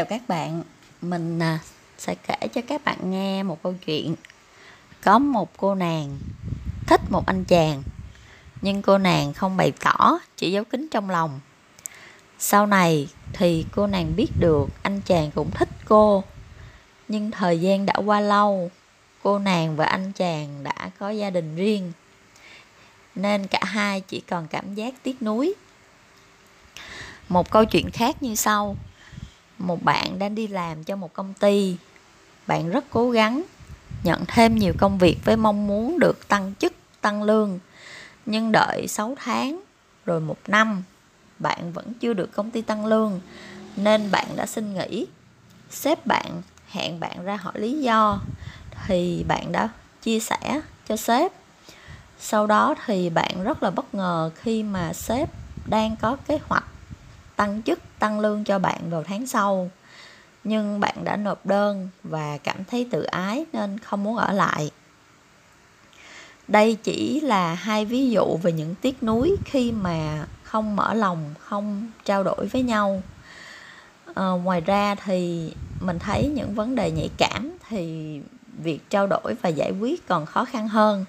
Chào các bạn, mình à, sẽ kể cho các bạn nghe một câu chuyện. Có một cô nàng thích một anh chàng Nhưng cô nàng không bày tỏ, chỉ giấu kín trong lòng. Sau này thì cô nàng biết được anh chàng cũng thích cô Nhưng thời gian đã qua lâu Cô nàng và anh chàng đã có gia đình riêng Nên cả hai chỉ còn cảm giác tiếc nuối. Một câu chuyện khác như sau một bạn đang đi làm cho một công ty. Bạn rất cố gắng nhận thêm nhiều công việc với mong muốn được tăng chức, tăng lương. Nhưng đợi 6 tháng rồi một năm, bạn vẫn chưa được công ty tăng lương, nên bạn đã xin nghỉ. Sếp bạn hẹn bạn ra hỏi lý do, thì bạn đã chia sẻ cho sếp. Sau đó thì bạn rất là bất ngờ khi mà sếp đang có kế hoạch tăng chức tăng lương cho bạn vào tháng sau. Nhưng bạn đã nộp đơn và cảm thấy tự ái nên không muốn ở lại. Đây chỉ là hai ví dụ về những tiếc nuối khi mà không mở lòng không trao đổi với nhau. À, ngoài ra thì mình thấy những vấn đề nhạy cảm thì việc trao đổi và giải quyết còn khó khăn hơn.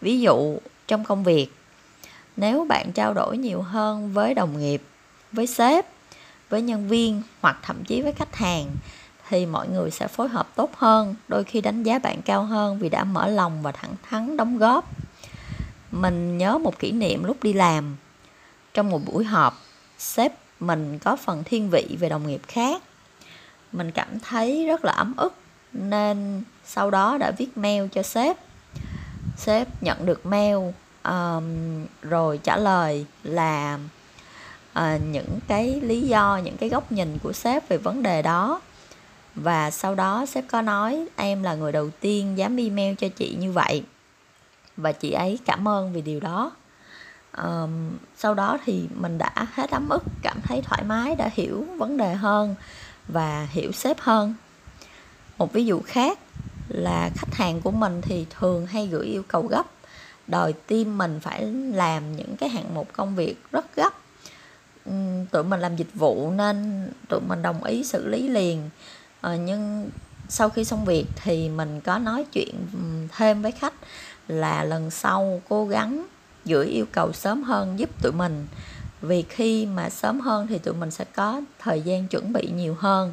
Ví dụ trong công việc nếu bạn trao đổi nhiều hơn với đồng nghiệp với sếp với nhân viên hoặc thậm chí với khách hàng thì mọi người sẽ phối hợp tốt hơn đôi khi đánh giá bạn cao hơn vì đã mở lòng và thẳng thắn đóng góp. Mình nhớ một kỷ niệm lúc đi làm. Trong một buổi họp sếp mình có phần thiên vị về đồng nghiệp khác. Mình cảm thấy rất là ấm ức nên sau đó đã viết mail cho sếp. Sếp nhận được mail um, rồi trả lời là à, những cái lý do những cái góc nhìn của sếp về vấn đề đó. Và sau đó sếp có nói em là người đầu tiên dám email cho chị như vậy. Và chị ấy cảm ơn vì điều đó. Um, sau đó thì mình đã hết ấm ức cảm thấy thoải mái đã hiểu vấn đề hơn và hiểu sếp hơn. Một ví dụ khác là khách hàng của mình thì thường hay gửi yêu cầu gấp. Đòi team mình phải làm những cái hạng mục công việc rất gấp tụi mình làm dịch vụ nên tụi mình đồng ý xử lý liền. À, nhưng sau khi xong việc thì mình có nói chuyện thêm với khách là lần sau cố gắng gửi yêu cầu sớm hơn giúp tụi mình. Vì khi mà sớm hơn thì tụi mình sẽ có thời gian chuẩn bị nhiều hơn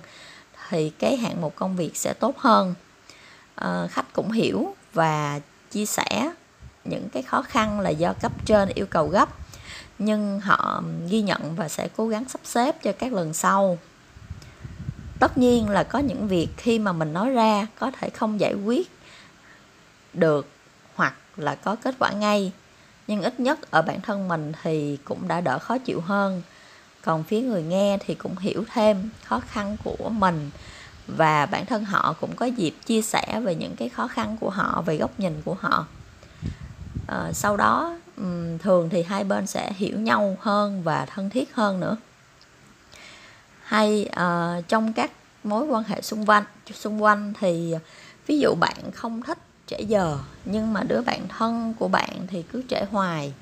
thì cái hạng mục công việc sẽ tốt hơn. À, khách cũng hiểu và chia sẻ những cái khó khăn là do cấp trên yêu cầu gấp nhưng họ ghi nhận và sẽ cố gắng sắp xếp cho các lần sau. Tất nhiên là có những việc khi mà mình nói ra có thể không giải quyết được hoặc là có kết quả ngay. Nhưng ít nhất ở bản thân mình thì cũng đã đỡ khó chịu hơn. Còn phía người nghe thì cũng hiểu thêm khó khăn của mình. Và bản thân họ cũng có dịp chia sẻ về những cái khó khăn của họ, về góc nhìn của họ à, sau đó thường thì hai bên sẽ hiểu nhau hơn và thân thiết hơn nữa. Hay uh, trong các mối quan hệ xung quanh xung quanh thì ví dụ bạn không thích trễ giờ nhưng mà đứa bạn thân của bạn thì cứ trễ hoài.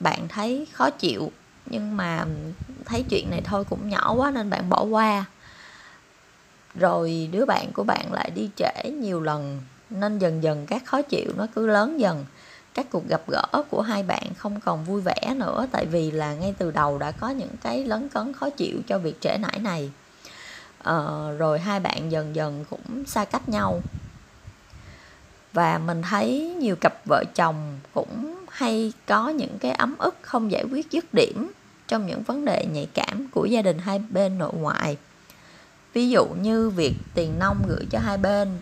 Bạn thấy khó chịu nhưng mà thấy chuyện này thôi cũng nhỏ quá nên bạn bỏ qua. Rồi đứa bạn của bạn lại đi trễ nhiều lần nên dần dần các khó chịu nó cứ lớn dần các cuộc gặp gỡ của hai bạn không còn vui vẻ nữa tại vì là ngay từ đầu đã có những cái lấn cấn khó chịu cho việc trễ nải này. Ờ, rồi hai bạn dần dần cũng xa cách nhau. Và mình thấy nhiều cặp vợ chồng cũng hay có những cái ấm ức không giải quyết dứt điểm trong những vấn đề nhạy cảm của gia đình hai bên nội ngoại. Ví dụ như việc tiền nông gửi cho hai bên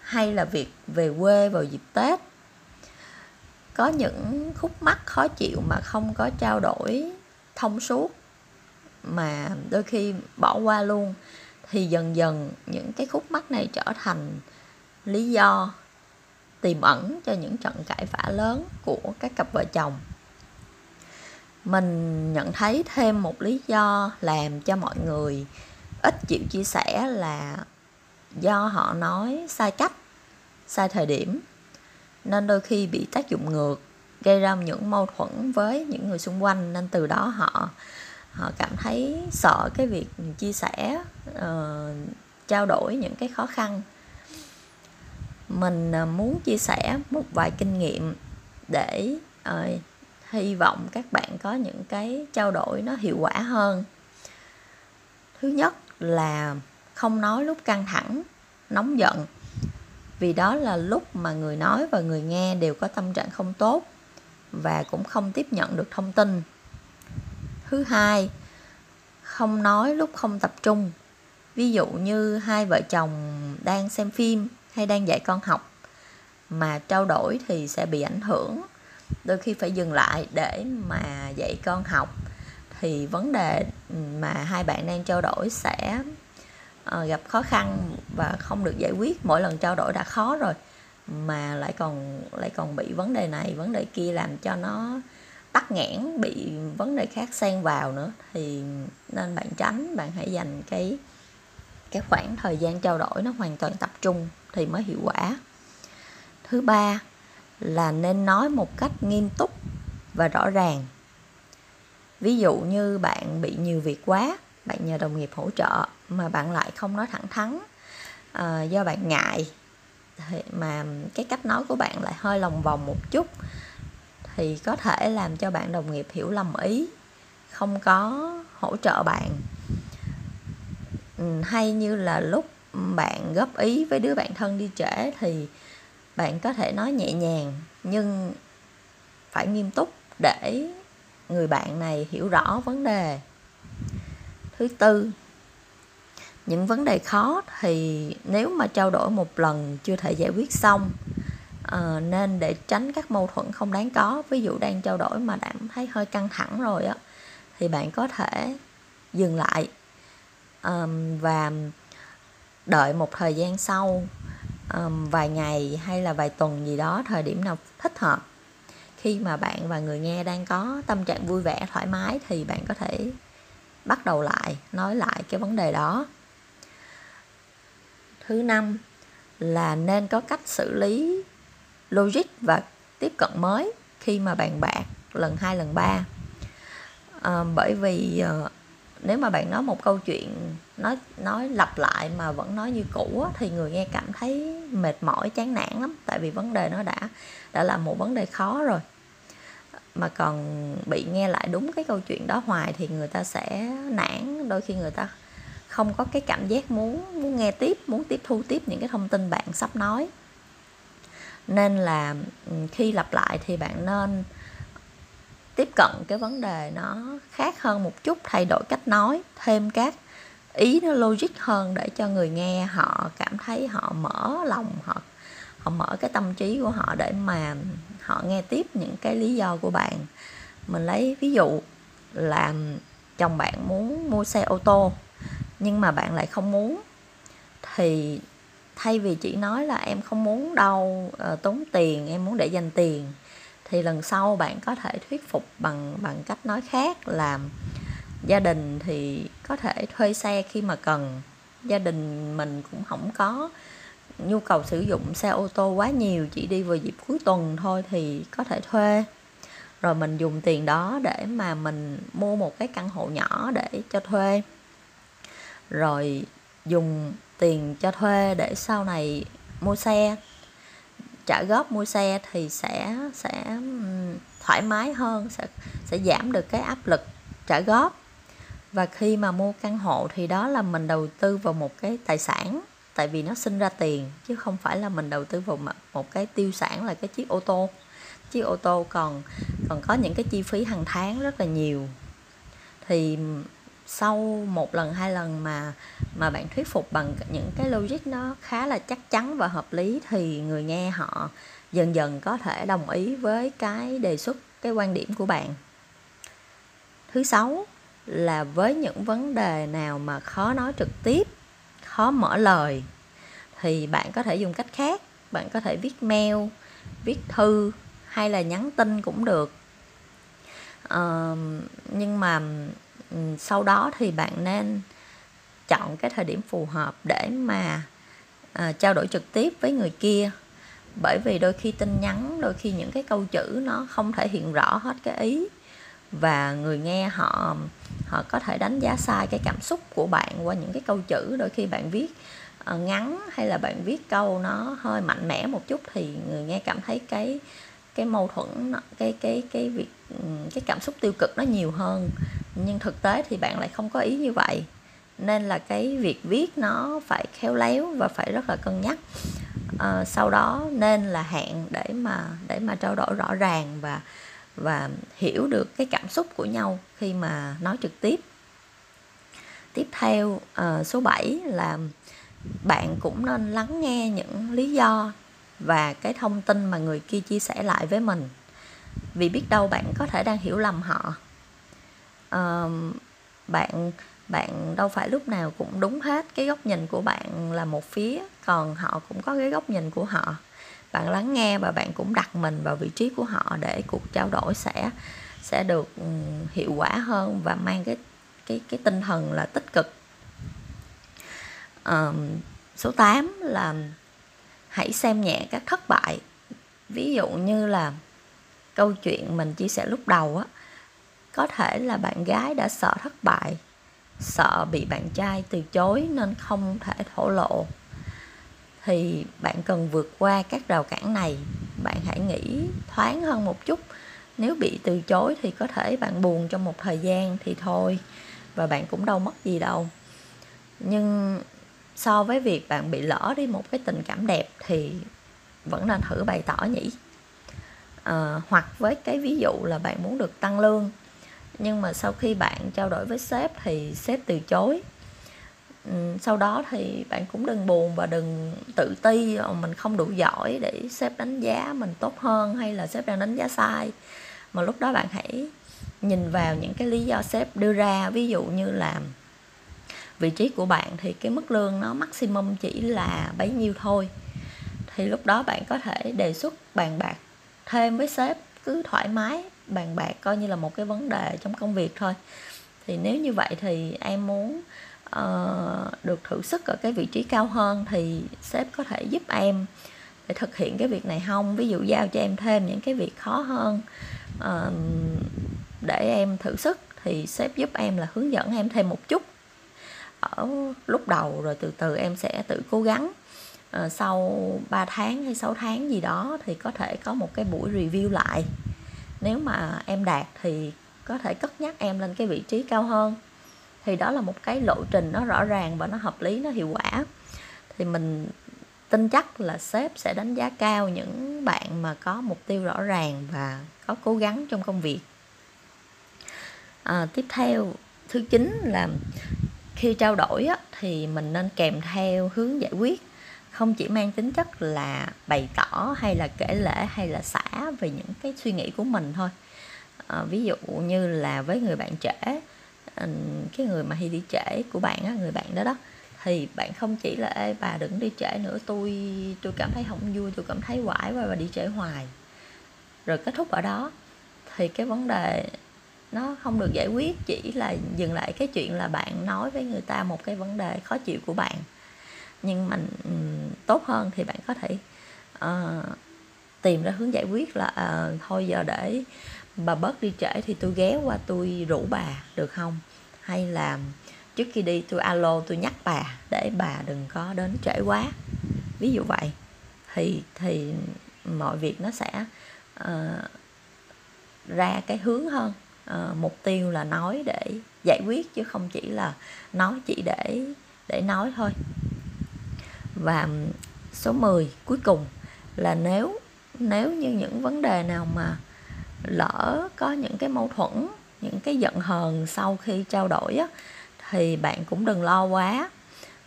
hay là việc về quê vào dịp tết có những khúc mắc khó chịu mà không có trao đổi thông suốt mà đôi khi bỏ qua luôn. Thì dần dần những cái khúc mắc này trở thành lý do tiềm ẩn cho những trận cãi vã lớn của các cặp vợ chồng. Mình nhận thấy thêm một lý do làm cho mọi người ít chịu chia sẻ là do họ nói sai cách, sai thời điểm nên đôi khi bị tác dụng ngược gây ra những mâu thuẫn với những người xung quanh nên từ đó họ họ cảm thấy sợ cái việc chia sẻ uh, trao đổi những cái khó khăn. Mình ờ, muốn chia sẻ một vài kinh nghiệm để uh, hy vọng các bạn có những cái trao đổi nó hiệu quả hơn. Thứ nhất là không nói lúc căng thẳng nóng giận vì đó là lúc mà người nói và người nghe đều có tâm trạng không tốt và cũng không tiếp nhận được thông tin. Thứ hai, không nói lúc không tập trung. Ví dụ như hai vợ chồng đang xem phim hay đang dạy con học mà trao đổi thì sẽ bị ảnh hưởng. Đôi khi phải dừng lại để mà dạy con học thì vấn đề mà hai bạn đang trao đổi sẽ à, gặp khó khăn và không được giải quyết mỗi lần trao đổi đã khó rồi mà lại còn lại còn bị vấn đề này vấn đề kia làm cho nó tắc nghẽn bị vấn đề khác xen vào nữa. Thì nên bạn tránh bạn hãy dành cái cái khoảng thời gian trao đổi nó hoàn toàn tập trung thì mới hiệu quả. Thứ ba là nên nói một cách nghiêm túc và rõ ràng. Ví dụ như bạn bị nhiều việc quá bạn nhờ đồng nghiệp hỗ trợ mà bạn lại không nói thẳng thắn. À, do bạn ngại thì mà cái cách nói của bạn lại hơi lòng vòng một chút thì có thể làm cho bạn đồng nghiệp hiểu lầm ý không có hỗ trợ bạn. Ừ, hay như là lúc bạn góp ý với đứa bạn thân đi trễ thì bạn có thể nói nhẹ nhàng nhưng phải nghiêm túc để người bạn này hiểu rõ vấn đề thứ tư. Những vấn đề khó thì nếu mà trao đổi một lần chưa thể giải quyết xong à, nên để tránh các mâu thuẫn không đáng có ví dụ đang trao đổi mà cảm thấy hơi căng thẳng rồi á thì bạn có thể dừng lại um, và đợi một thời gian sau um, vài ngày hay là vài tuần gì đó thời điểm nào thích hợp. Khi mà bạn và người nghe đang có tâm trạng vui vẻ thoải mái thì bạn có thể bắt đầu lại nói lại cái vấn đề đó. Thứ năm là nên có cách xử lý logic và tiếp cận mới khi mà bạn bạc lần hai lần ba. À, bởi vì à, nếu mà bạn nói một câu chuyện nói nói lặp lại mà vẫn nói như cũ thì người nghe cảm thấy mệt mỏi chán nản lắm. Tại vì vấn đề nó đã đã là một vấn đề khó rồi mà còn bị nghe lại đúng cái câu chuyện đó hoài thì người ta sẽ nản. Đôi khi người ta không có cái cảm giác muốn muốn nghe tiếp, muốn tiếp thu tiếp những cái thông tin bạn sắp nói. Nên là ừ, khi lặp lại thì bạn nên tiếp cận cái vấn đề nó khác hơn một chút, thay đổi cách nói, thêm các ý nó logic hơn để cho người nghe họ cảm thấy họ mở lòng, họ họ mở cái tâm trí của họ để mà họ nghe tiếp những cái lý do của bạn. Mình lấy ví dụ là chồng bạn muốn mua xe ô tô nhưng mà bạn lại không muốn. Thì thay vì chỉ nói là em không muốn đâu uh, tốn tiền em muốn để dành tiền thì lần sau bạn có thể thuyết phục bằng bằng cách nói khác là gia đình thì có thể thuê xe khi mà cần. Gia đình mình cũng không có nhu cầu sử dụng xe ô tô quá nhiều, chỉ đi vào dịp cuối tuần thôi thì có thể thuê. Rồi mình dùng tiền đó để mà mình mua một cái căn hộ nhỏ để cho thuê. Rồi dùng tiền cho thuê để sau này mua xe. Trả góp mua xe thì sẽ sẽ thoải mái hơn, sẽ sẽ giảm được cái áp lực trả góp. Và khi mà mua căn hộ thì đó là mình đầu tư vào một cái tài sản tại vì nó sinh ra tiền, chứ không phải là mình đầu tư vào một cái tiêu sản là cái chiếc ô tô. Chiếc ô tô còn còn có những cái chi phí hàng tháng rất là nhiều. Thì sau một lần, hai lần mà mà bạn thuyết phục bằng những cái logic nó khá là chắc chắn và hợp lý, thì người nghe họ dần dần có thể đồng ý với cái đề xuất, cái quan điểm của bạn. Thứ sáu là với những vấn đề nào mà khó nói trực tiếp khó mở lời. Thì bạn có thể dùng cách khác bạn có thể viết mail viết thư hay là nhắn tin cũng được. Uh, nhưng mà sau đó thì bạn nên chọn cái thời điểm phù hợp để mà uh, trao đổi trực tiếp với người kia. Bởi vì đôi khi tin nhắn đôi khi những cái câu chữ nó không thể hiện rõ hết cái ý và người nghe họ họ có thể đánh giá sai cái cảm xúc của bạn qua những cái câu chữ. Đôi khi bạn viết ờ, ngắn hay là bạn viết câu nó hơi mạnh mẽ một chút thì người nghe cảm thấy cái cái mâu thuẫn cái cái cái việc cái cảm xúc tiêu cực nó nhiều hơn. Nhưng thực tế thì bạn lại không có ý như vậy. Nên là cái việc viết nó phải khéo léo và phải rất là cân nhắc. À, sau đó nên là hẹn để mà để mà trao đổi rõ ràng và và hiểu được cái cảm xúc của nhau khi mà nói trực tiếp. Tiếp theo uh, số 7 là bạn cũng nên lắng nghe những lý do và cái thông tin mà người kia chia sẻ lại với mình. Vì biết đâu bạn có thể đang hiểu lầm họ. Uh, bạn bạn đâu phải lúc nào cũng đúng hết cái góc nhìn của bạn là một phía còn họ cũng có cái góc nhìn của họ bạn lắng nghe và bạn cũng đặt mình vào vị trí của họ để cuộc trao đổi sẽ sẽ được ừ, hiệu quả hơn và mang cái cái cái tinh thần là tích cực. À, số 8 là hãy xem nhẹ các thất bại. Ví dụ như là câu chuyện mình chia sẻ lúc đầu á có thể là bạn gái đã sợ thất bại sợ bị bạn trai từ chối nên không thể thổ lộ thì bạn cần vượt qua các rào cản này. Bạn hãy nghĩ thoáng hơn một chút. Nếu bị từ chối thì có thể bạn buồn trong một thời gian thì thôi và bạn cũng đâu mất gì đâu. Nhưng so với việc bạn bị lỡ đi một cái tình cảm đẹp thì vẫn nên thử bày tỏ nhỉ. À, hoặc với cái ví dụ là bạn muốn được tăng lương nhưng mà sau khi bạn trao đổi với sếp thì sếp từ chối. Ừ, sau đó thì bạn cũng đừng buồn và đừng tự ti ờ, mình không đủ giỏi để sếp đánh giá mình tốt hơn hay là sếp đang đánh giá sai. Mà lúc đó bạn hãy nhìn vào những cái lý do sếp đưa ra, ví dụ như là vị trí của bạn thì cái mức lương nó maximum chỉ là bấy nhiêu thôi. Thì lúc đó bạn có thể đề xuất bàn bạc thêm với sếp, cứ thoải mái bàn bạc coi như là một cái vấn đề trong công việc thôi. Thì nếu như vậy thì em muốn uh, được thử sức ở cái vị trí cao hơn thì sếp có thể giúp em để thực hiện cái việc này không? Ví dụ giao cho em thêm những cái việc khó hơn uh, để em thử sức thì sếp giúp em là hướng dẫn em thêm một chút. Ở lúc đầu rồi từ từ em sẽ tự cố gắng à, sau 3 tháng hay 6 tháng gì đó thì có thể có một cái buổi review lại. Nếu mà em đạt thì có thể cất nhắc em lên cái vị trí cao hơn thì đó là một cái lộ trình nó rõ ràng và nó hợp lý nó hiệu quả. Thì mình tin chắc là sếp sẽ đánh giá cao những bạn mà có mục tiêu rõ ràng và có cố gắng trong công việc. À, tiếp theo thứ chín là khi trao đổi á, thì mình nên kèm theo hướng giải quyết. Không chỉ mang tính chất là bày tỏ hay là kể lể hay là xả về những cái suy nghĩ của mình thôi. À, ví dụ như là với người bạn trẻ cái người mà hay đi trễ của bạn á người bạn đó đó thì bạn không chỉ là Ê, bà đừng đi trễ nữa tôi tôi cảm thấy không vui tôi cảm thấy quải và bà đi trễ hoài. Rồi kết thúc ở đó thì cái vấn đề nó không được giải quyết chỉ là dừng lại cái chuyện là bạn nói với người ta một cái vấn đề khó chịu của bạn. Nhưng mình tốt hơn thì bạn có thể uh, tìm ra hướng giải quyết là uh, thôi giờ để bà bớt đi trễ thì tôi ghé qua tôi rủ bà được không? Hay là trước khi đi tôi alo tôi nhắc bà để bà đừng có đến trễ quá. Ví dụ vậy. Thì thì mọi việc nó sẽ uh, ra cái hướng hơn. Uh, mục tiêu là nói để giải quyết chứ không chỉ là nói chỉ để để nói thôi. Và số 10 cuối cùng là nếu nếu như những vấn đề nào mà lỡ có những cái mâu thuẫn những cái giận hờn sau khi trao đổi á, thì bạn cũng đừng lo quá.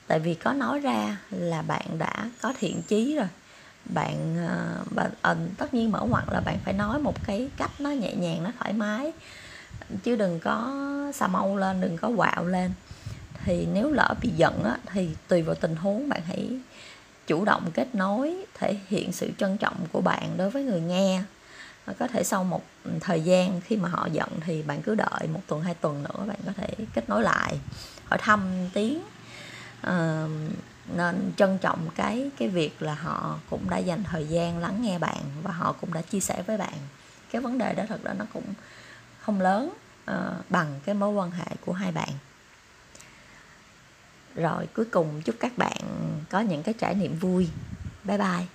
Tại vì có nói ra là bạn đã có thiện chí rồi. Bạn ờ, bạn, ờ, tất nhiên mở ngoặt là bạn phải nói một cái cách nó nhẹ nhàng nó thoải mái. Chứ đừng có xà mâu lên đừng có quạo lên. Thì nếu lỡ bị giận á, thì tùy vào tình huống bạn hãy chủ động kết nối thể hiện sự trân trọng của bạn đối với người nghe. Ờ, có thể sau một ừ, thời gian khi mà họ giận thì bạn cứ đợi một tuần hai tuần nữa bạn có thể kết nối lại hỏi thăm tiếng. Uh, nên trân trọng cái cái việc là họ cũng đã dành thời gian lắng nghe bạn và họ cũng đã chia sẻ với bạn. Cái vấn đề đó thật ra nó cũng không lớn uh, bằng cái mối quan hệ của hai bạn. Rồi cuối cùng chúc các bạn có những cái trải nghiệm vui. Bye bye.